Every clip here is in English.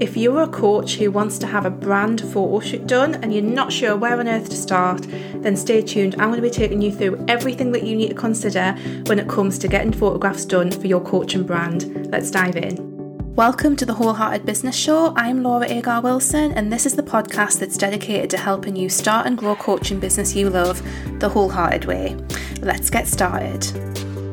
If you're a coach who wants to have a brand photo shoot done and you're not sure where on earth to start, then stay tuned. I'm going to be taking you through everything that you need to consider when it comes to getting photographs done for your coaching brand. Let's dive in. Welcome to the Wholehearted Business Show. I'm Laura Agar Wilson, and this is the podcast that's dedicated to helping you start and grow coaching business you love the wholehearted way. Let's get started.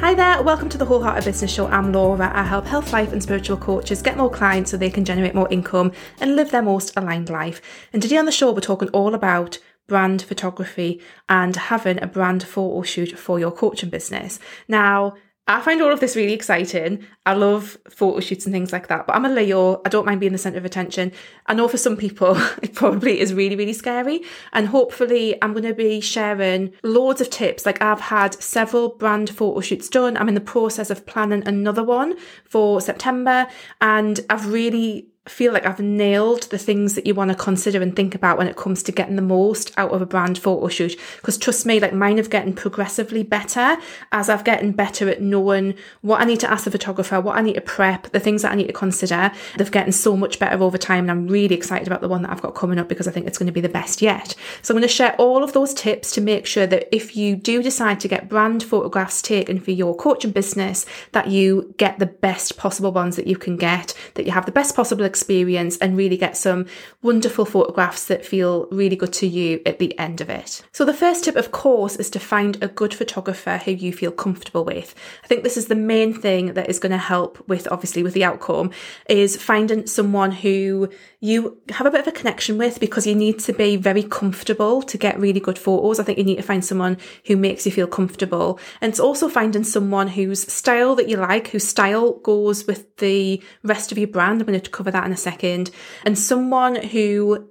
Hi there, welcome to the Wholehearted Business Show. I'm Laura. I help health, life, and spiritual coaches get more clients so they can generate more income and live their most aligned life. And today on the show, we're talking all about brand photography and having a brand photo shoot for your coaching business. Now, I find all of this really exciting. I love photo shoots and things like that, but I'm a Leo. I don't mind being the centre of attention. I know for some people, it probably is really, really scary. And hopefully, I'm going to be sharing loads of tips. Like, I've had several brand photo shoots done. I'm in the process of planning another one for September, and I've really feel like I've nailed the things that you want to consider and think about when it comes to getting the most out of a brand photo shoot. Because trust me, like mine have getting progressively better as I've getting better at knowing what I need to ask the photographer, what I need to prep, the things that I need to consider. They've getting so much better over time. And I'm really excited about the one that I've got coming up because I think it's going to be the best yet. So I'm going to share all of those tips to make sure that if you do decide to get brand photographs taken for your coaching business, that you get the best possible ones that you can get, that you have the best possible experience and really get some wonderful photographs that feel really good to you at the end of it. So, the first tip, of course, is to find a good photographer who you feel comfortable with. I think this is the main thing that is going to help with, obviously, with the outcome, is finding someone who you have a bit of a connection with because you need to be very comfortable to get really good photos. I think you need to find someone who makes you feel comfortable. And it's also finding someone whose style that you like, whose style goes with the rest of your brand. I'm going to cover that in a second. And someone who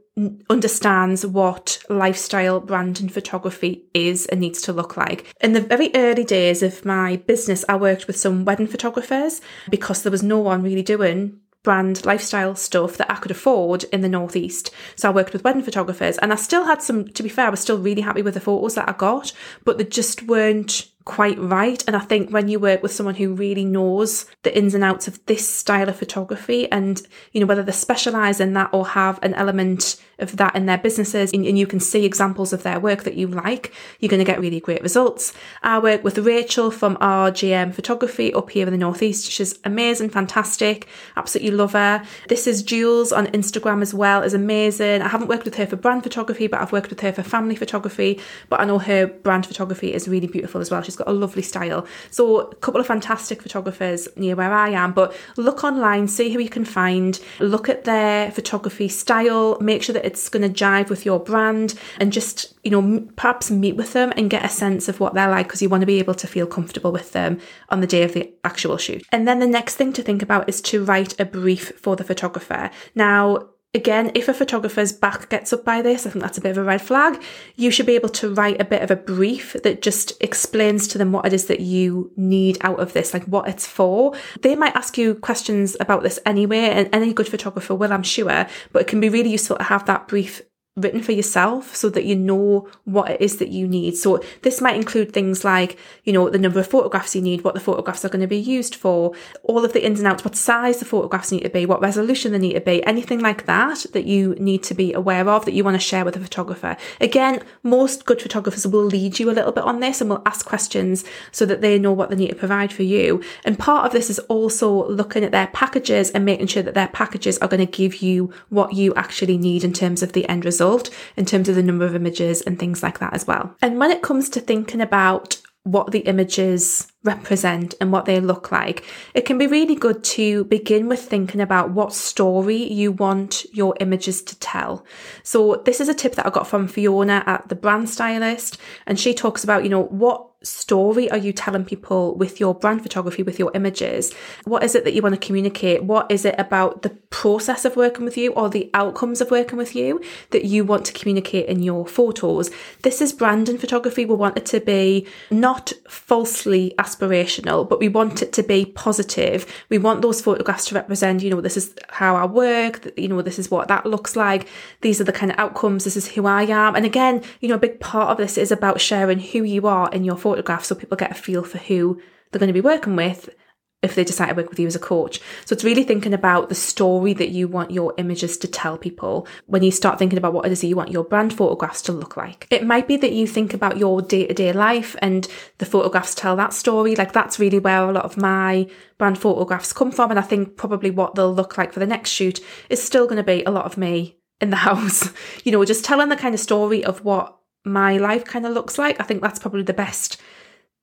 understands what lifestyle brand and photography is and needs to look like. In the very early days of my business, I worked with some wedding photographers because there was no one really doing brand lifestyle stuff that I could afford in the Northeast. So I worked with wedding photographers and I still had some, to be fair, I was still really happy with the photos that I got, but they just weren't quite right. And I think when you work with someone who really knows the ins and outs of this style of photography and, you know, whether they specialize in that or have an element of that in their businesses and, and you can see examples of their work that you like, you're going to get really great results. I work with Rachel from RJM Photography up here in the Northeast. She's amazing, fantastic, absolutely love her. This is Jules on Instagram as well, is amazing. I haven't worked with her for brand photography, but I've worked with her for family photography, but I know her brand photography is really beautiful as well. She's got a lovely style. So a couple of fantastic photographers near where I am, but look online, see who you can find, look at their photography style, make sure that it's going to jive with your brand and just, you know, perhaps meet with them and get a sense of what they're like because you want to be able to feel comfortable with them on the day of the actual shoot. And then the next thing to think about is to write a brief for the photographer. Now, Again, if a photographer's back gets up by this, I think that's a bit of a red flag. You should be able to write a bit of a brief that just explains to them what it is that you need out of this, like what it's for. They might ask you questions about this anyway, and any good photographer will, I'm sure, but it can be really useful to have that brief written for yourself so that you know what it is that you need. So this might include things like, you know, the number of photographs you need, what the photographs are going to be used for, all of the ins and outs, what size the photographs need to be, what resolution they need to be, anything like that that you need to be aware of that you want to share with a photographer. Again, most good photographers will lead you a little bit on this and will ask questions so that they know what they need to provide for you. And part of this is also looking at their packages and making sure that their packages are going to give you what you actually need in terms of the end result in terms of the number of images and things like that as well. And when it comes to thinking about what the images represent and what they look like, it can be really good to begin with thinking about what story you want your images to tell. So, this is a tip that I got from Fiona at the brand stylist, and she talks about, you know, what story are you telling people with your brand photography, with your images? What is it that you want to communicate? What is it about the process of working with you or the outcomes of working with you that you want to communicate in your photos? This is brand and photography. We want it to be not falsely aspirational, but we want it to be positive. We want those photographs to represent, you know, this is how I work, you know, this is what that looks like. These are the kind of outcomes. This is who I am. And again, you know, a big part of this is about sharing who you are in your photos photograph so people get a feel for who they're going to be working with if they decide to work with you as a coach. So it's really thinking about the story that you want your images to tell people when you start thinking about what it is you want your brand photographs to look like. It might be that you think about your day to day life and the photographs tell that story. Like that's really where a lot of my brand photographs come from. And I think probably what they'll look like for the next shoot is still going to be a lot of me in the house, you know, just telling the kind of story of what my life kind of looks like. I think that's probably the best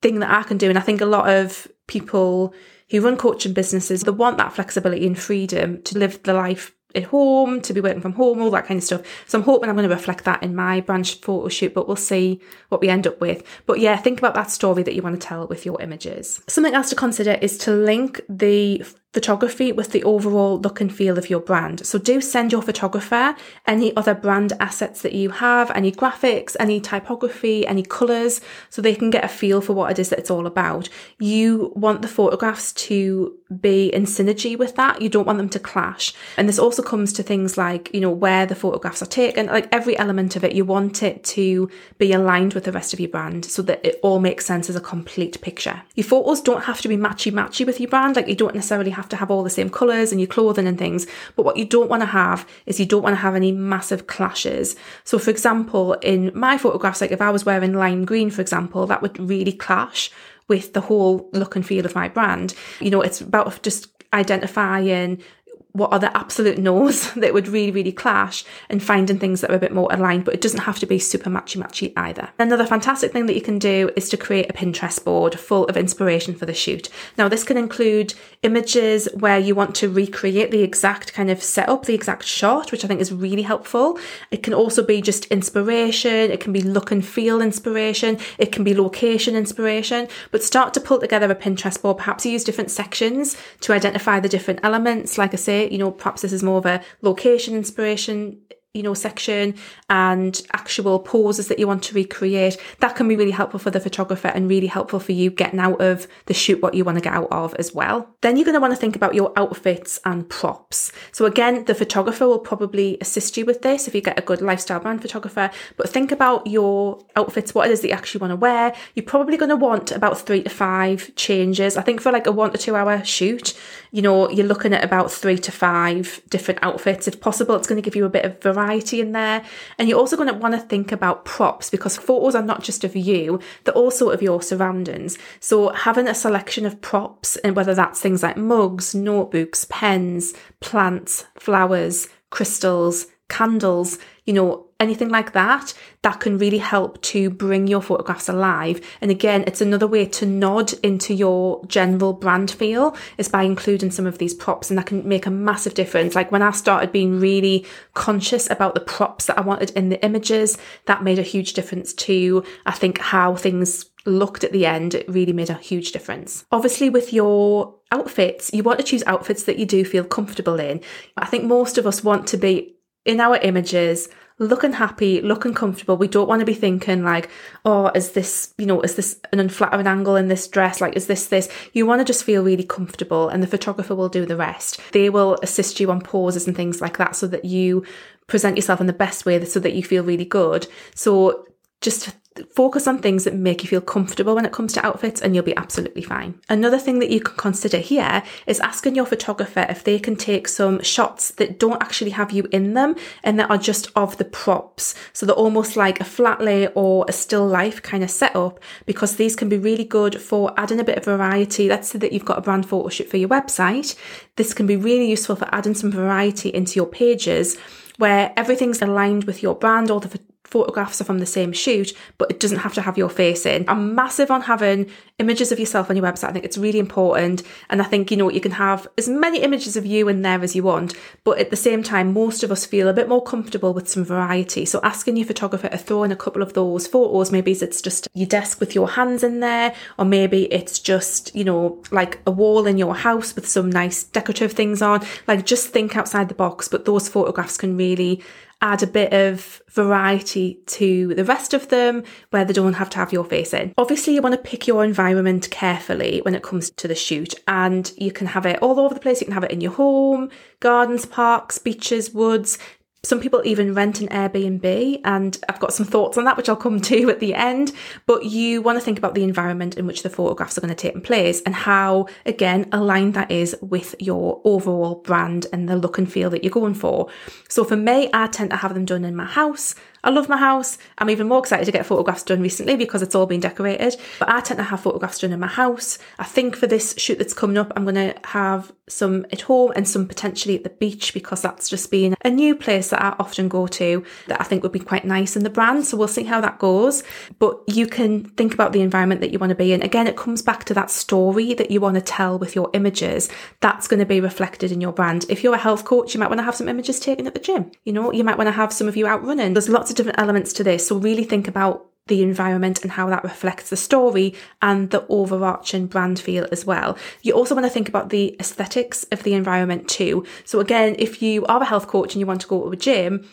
thing that I can do. And I think a lot of people who run coaching businesses, that want that flexibility and freedom to live the life at home, to be working from home, all that kind of stuff. So I'm hoping I'm going to reflect that in my branch photo shoot, but we'll see what we end up with. But yeah, think about that story that you want to tell with your images. Something else to consider is to link the photography with the overall look and feel of your brand. So do send your photographer any other brand assets that you have, any graphics, any typography, any colours, so they can get a feel for what it is that it's all about. You want the photographs to be in synergy with that. You don't want them to clash. And this also comes to things like, you know, where the photographs are taken, like every element of it, you want it to be aligned with the rest of your brand so that it all makes sense as a complete picture. Your photos don't have to be matchy matchy with your brand, like you don't necessarily have to have all the same colours and your clothing and things. But what you don't want to have is you don't want to have any massive clashes. So, for example, in my photographs, like if I was wearing lime green, for example, that would really clash with the whole look and feel of my brand. You know, it's about just identifying what are the absolute no's that would really, really clash and finding things that are a bit more aligned, but it doesn't have to be super matchy matchy either. Another fantastic thing that you can do is to create a Pinterest board full of inspiration for the shoot. Now, this can include images where you want to recreate the exact kind of setup, the exact shot, which I think is really helpful. It can also be just inspiration, it can be look and feel inspiration, it can be location inspiration, but start to pull together a Pinterest board. Perhaps use different sections to identify the different elements, like I say you know, perhaps this is more of a location inspiration you know, section and actual poses that you want to recreate, that can be really helpful for the photographer and really helpful for you getting out of the shoot what you want to get out of as well. Then you're going to want to think about your outfits and props. So again, the photographer will probably assist you with this if you get a good lifestyle brand photographer, but think about your outfits, what it is that you actually want to wear. You're probably going to want about three to five changes. I think for like a one to two hour shoot, you know, you're looking at about three to five different outfits. If possible, it's going to give you a bit of variety in there. And you're also going to want to think about props because photos are not just of you, they're also of your surroundings. So having a selection of props, and whether that's things like mugs, notebooks, pens, plants, flowers, crystals, candles, you know, anything like that, that can really help to bring your photographs alive. And again, it's another way to nod into your general brand feel is by including some of these props, and that can make a massive difference. Like when I started being really conscious about the props that I wanted in the images, that made a huge difference to, I think, how things looked at the end, it really made a huge difference. Obviously, with your outfits, you want to choose outfits that you do feel comfortable in. I think most of us want to be in our images looking happy, looking comfortable. We don't want to be thinking like, oh, is this, you know, is this an unflattering angle in this dress? Like, is this this? You want to just feel really comfortable and the photographer will do the rest. They will assist you on poses and things like that so that you present yourself in the best way so that you feel really good. So just focus on things that make you feel comfortable when it comes to outfits and you'll be absolutely fine. Another thing that you can consider here is asking your photographer if they can take some shots that don't actually have you in them and that are just of the props. So they're almost like a flat lay or a still life kind of setup because these can be really good for adding a bit of variety. Let's say that you've got a brand photo shoot for your website. This can be really useful for adding some variety into your pages where everything's aligned with your brand, all the photographs are from the same shoot, but it doesn't have to have your face in. I'm massive on having images of yourself on your website. I think it's really important. And I think, you know, you can have as many images of you in there as you want, but at the same time, most of us feel a bit more comfortable with some variety. So asking your photographer to throw in a couple of those photos, maybe it's just your desk with your hands in there, or maybe it's just, you know, like a wall in your house with some nice decorative things on. Like just think outside the box, but those photographs can really add a bit of variety to the rest of them where they don't have to have your face in. Obviously, you want to pick your environment carefully when it comes to the shoot, and you can have it all over the place. You can have it in your home, gardens, parks, beaches, woods. Some people even rent an Airbnb, and I've got some thoughts on that, which I'll come to at the end. But you want to think about the environment in which the photographs are going to take place and how, again, aligned that is with your overall brand and the look and feel that you're going for. So for me, I tend to have them done in my house. I love my house. I'm even more excited to get photographs done recently because it's all been decorated. But I tend to have photographs done in my house. I think for this shoot that's coming up, I'm going to have some at home and some potentially at the beach because that's just been a new place that I often go to that I think would be quite nice in the brand. So we'll see how that goes. But you can think about the environment that you want to be in. Again, it comes back to that story that you want to tell with your images. That's going to be reflected in your brand. If you're a health coach, you might want to have some images taken at the gym. You know, you might want to have some of you out running. There's lots of different elements to this. So really think about the environment and how that reflects the story and the overarching brand feel as well. You also want to think about the aesthetics of the environment too. So again, if you are a health coach and you want to go to a gym,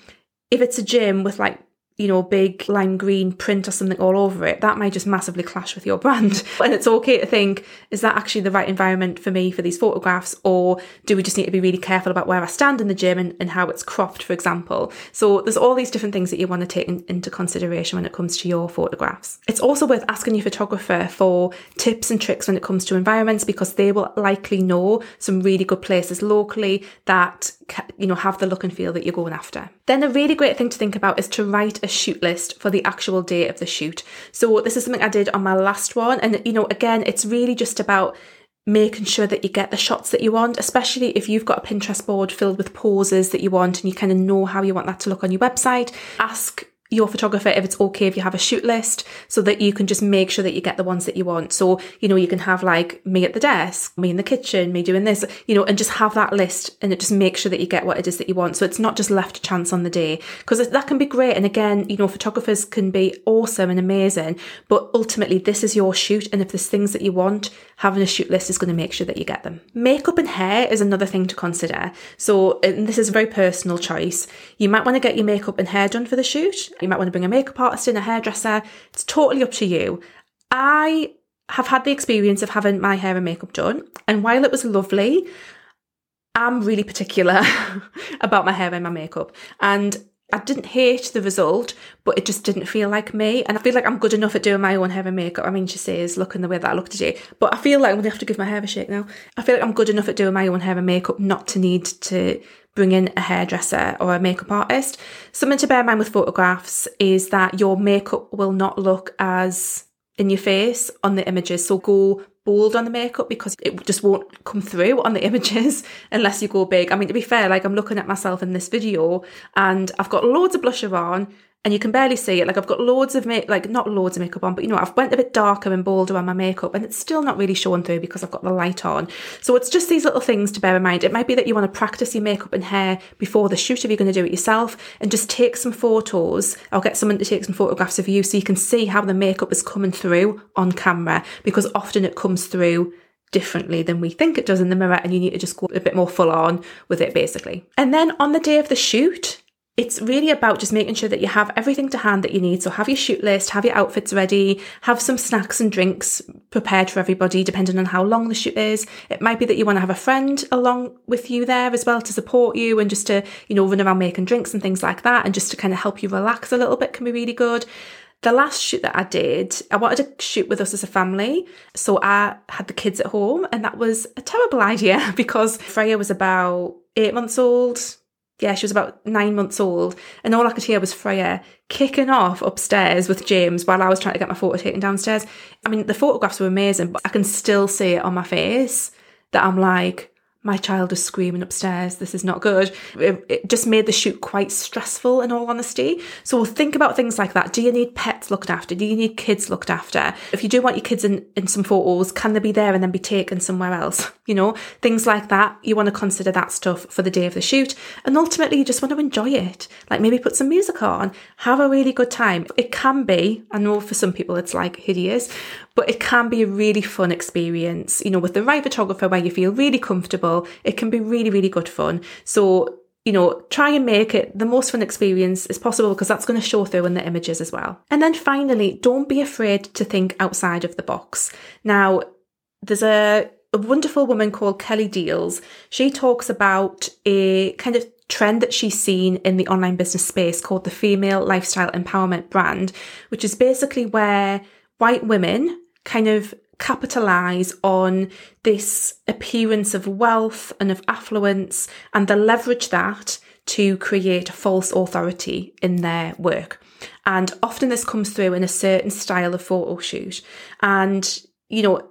if it's a gym with like you know, big lime green print or something all over it, that might just massively clash with your brand. And it's okay to think, is that actually the right environment for me for these photographs? Or do we just need to be really careful about where I stand in the gym and, and how it's cropped, for example? So there's all these different things that you want to take in, into consideration when it comes to your photographs. It's also worth asking your photographer for tips and tricks when it comes to environments because they will likely know some really good places locally that, you know, have the look and feel that you're going after. Then a really great thing to think about is to write a shoot list for the actual day of the shoot. So this is something I did on my last one. And, you know, again, it's really just about making sure that you get the shots that you want, especially if you've got a Pinterest board filled with poses that you want and you kind of know how you want that to look on your website. Ask your photographer if it's okay if you have a shoot list so that you can just make sure that you get the ones that you want. So, you know, you can have like me at the desk, me in the kitchen, me doing this, you know, and just have that list and it just make sure that you get what it is that you want. So it's not just left to chance on the day because that can be great. And again, you know, photographers can be awesome and amazing, but ultimately this is your shoot. And if there's things that you want, having a shoot list is going to make sure that you get them. Makeup and hair is another thing to consider. So, this is a very personal choice. You might want to get your makeup and hair done for the shoot you might want to bring a makeup artist in, a hairdresser. It's totally up to you. I have had the experience of having my hair and makeup done, and while it was lovely, I'm really particular about my hair and my makeup. And I didn't hate the result, but it just didn't feel like me. And I feel like I'm good enough at doing my own hair and makeup. I mean, she says looking the way that I look today, but I feel like I'm gonna have to give my hair a shake now. I feel like I'm good enough at doing my own hair and makeup not to need to bring in a hairdresser or a makeup artist. Something to bear in mind with photographs is that your makeup will not look as in your face on the images. So go bold on the makeup because it just won't come through on the images unless you go big. I mean, to be fair, like I'm looking at myself in this video and I've got loads of blusher on and you can barely see it. Like I've got loads of make, like not loads of makeup on, but you know, I've went a bit darker and bolder on my makeup, and it's still not really showing through because I've got the light on. So it's just these little things to bear in mind. It might be that you want to practice your makeup and hair before the shoot if you're going to do it yourself, and just take some photos. I'll get someone to take some photographs of you so you can see how the makeup is coming through on camera because often it comes through differently than we think it does in the mirror and you need to just go a bit more full on with it basically. And then on the day of the shoot, it's really about just making sure that you have everything to hand that you need. So have your shoot list, have your outfits ready, have some snacks and drinks prepared for everybody, depending on how long the shoot is. It might be that you want to have a friend along with you there as well to support you and just to, you know, run around making drinks and things like that. And just to kind of help you relax a little bit can be really good. The last shoot that I did, I wanted to shoot with us as a family. So I had the kids at home and that was a terrible idea because Freya was about eight months old, yeah, she was about nine months old, and all I could hear was Freya kicking off upstairs with James while I was trying to get my photo taken downstairs. I mean, the photographs were amazing, but I can still see it on my face that I'm like, my child is screaming upstairs. This is not good. It, it, just made the shoot quite stressful, in all honesty. So we'll think about things like that. Do you need pets looked after? Do you need kids looked after? If you do want your kids in, in some photos, can they be there and then be taken somewhere else? You know, things like that. You want to consider that stuff for the day of the shoot. And ultimately, you just want to enjoy it. Like maybe put some music on, have a really good time. It can be, I know for some people it's like hideous, but it can be a really fun experience, you know, with the right photographer where you feel really comfortable. It can be really, really good fun. So, you know, try and make it the most fun experience as possible because that's going to show through in the images as well. And then finally, don't be afraid to think outside of the box. Now, there's a, a wonderful woman called Kelly Diels. She talks about a kind of trend that she's seen in the online business space called the female lifestyle empowerment brand, which is basically where white women kind of capitalize on this appearance of wealth and of affluence and they leverage that to create a false authority in their work. And often this comes through in a certain style of photo shoot. And, you know,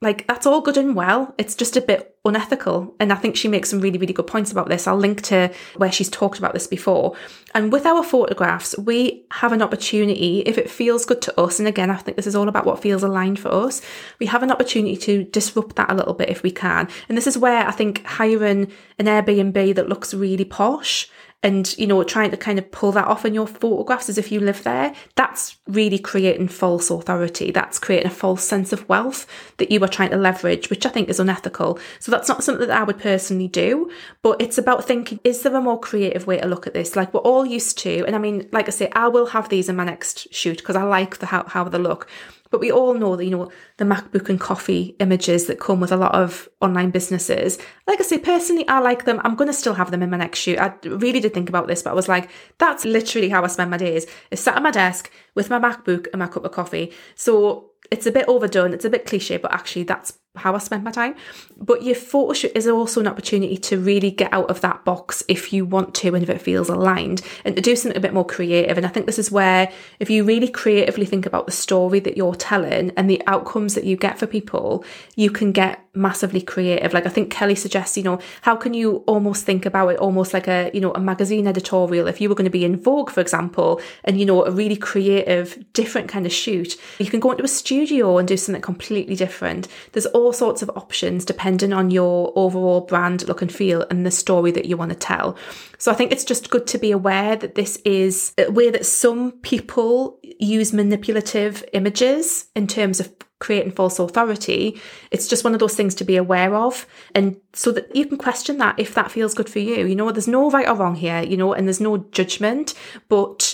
like that's all good and well. It's just a bit unethical. And I think she makes some really, really good points about this. I'll link to where she's talked about this before. And with our photographs, we have an opportunity, if it feels good to us, and again, I think this is all about what feels aligned for us, we have an opportunity to disrupt that a little bit if we can. And this is where I think hiring an Airbnb that looks really posh and you know trying to kind of pull that off in your photographs as if you live there that's really creating false authority. That's creating a false sense of wealth that you are trying to leverage which i think is unethical. So that's not something that i would personally do but it's about thinking is there a more creative way to look at this? Like we're all used to and i mean like i say i will have these in my next shoot because i like the how, how they look but we all know that, you know, the MacBook and coffee images that come with a lot of online businesses. Like I say, personally, I like them. I'm going to still have them in my next shoot. I really did think about this, but I was like, that's literally how I spend my days. Is sat at my desk with my MacBook and my cup of coffee. So it's a bit overdone, it's a bit cliche, but actually that's how I spend my time. But your photo shoot is also an opportunity to really get out of that box if you want to and if it feels aligned and to do something a bit more creative. And I think this is where, if you really creatively think about the story that you're telling and the outcomes that you get for people, you can get massively creative. Like I think Kelly suggests, you know, how can you almost think about it almost like a, you know, a magazine editorial if you were going to be in Vogue, for example, and, you know, a really creative, different kind of shoot. You can go into a studio and do something completely different. There's all sorts of options depending on your overall brand look and feel and the story that you want to tell. So I think it's just good to be aware that this is a way that some people use manipulative images in terms of creating false authority. It's just one of those things to be aware of. And so that you can question that if that feels good for you. You know, there's no right or wrong here, you know, and there's no judgment, but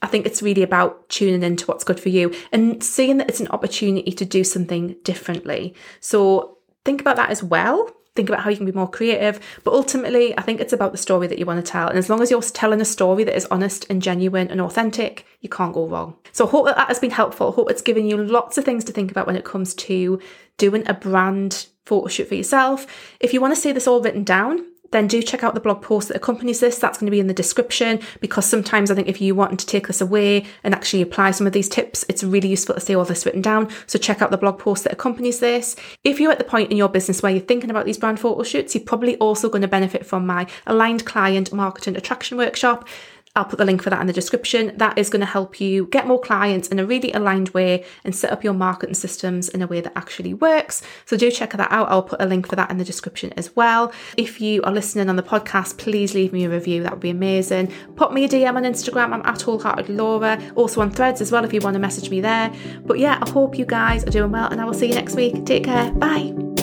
I think it's really about tuning into what's good for you and seeing that it's an opportunity to do something differently. So think about that as well think about how you can be more creative. But ultimately, I think it's about the story that you want to tell. And as long as you're telling a story that is honest and genuine and authentic, you can't go wrong. So I hope that that has been helpful. I hope it's given you lots of things to think about when it comes to doing a brand photo shoot for yourself. If you want to see this all written down, then do check out the blog post that accompanies this. That's going to be in the description because sometimes I think if you want to take this away and actually apply some of these tips, it's really useful to see all this written down. So check out the blog post that accompanies this. If you're at the point in your business where you're thinking about these brand photo shoots, you're probably also going to benefit from my aligned client marketing attraction workshop. I'll put the link for that in the description. That is going to help you get more clients in a really aligned way and set up your marketing systems in a way that actually works. So do check that out. I'll put a link for that in the description as well. If you are listening on the podcast, please leave me a review. That would be amazing. Pop me a DM on Instagram. I'm at Wholehearted Laura. Also on threads as well if you want to message me there. But yeah, I hope you guys are doing well and I will see you next week. Take care. Bye.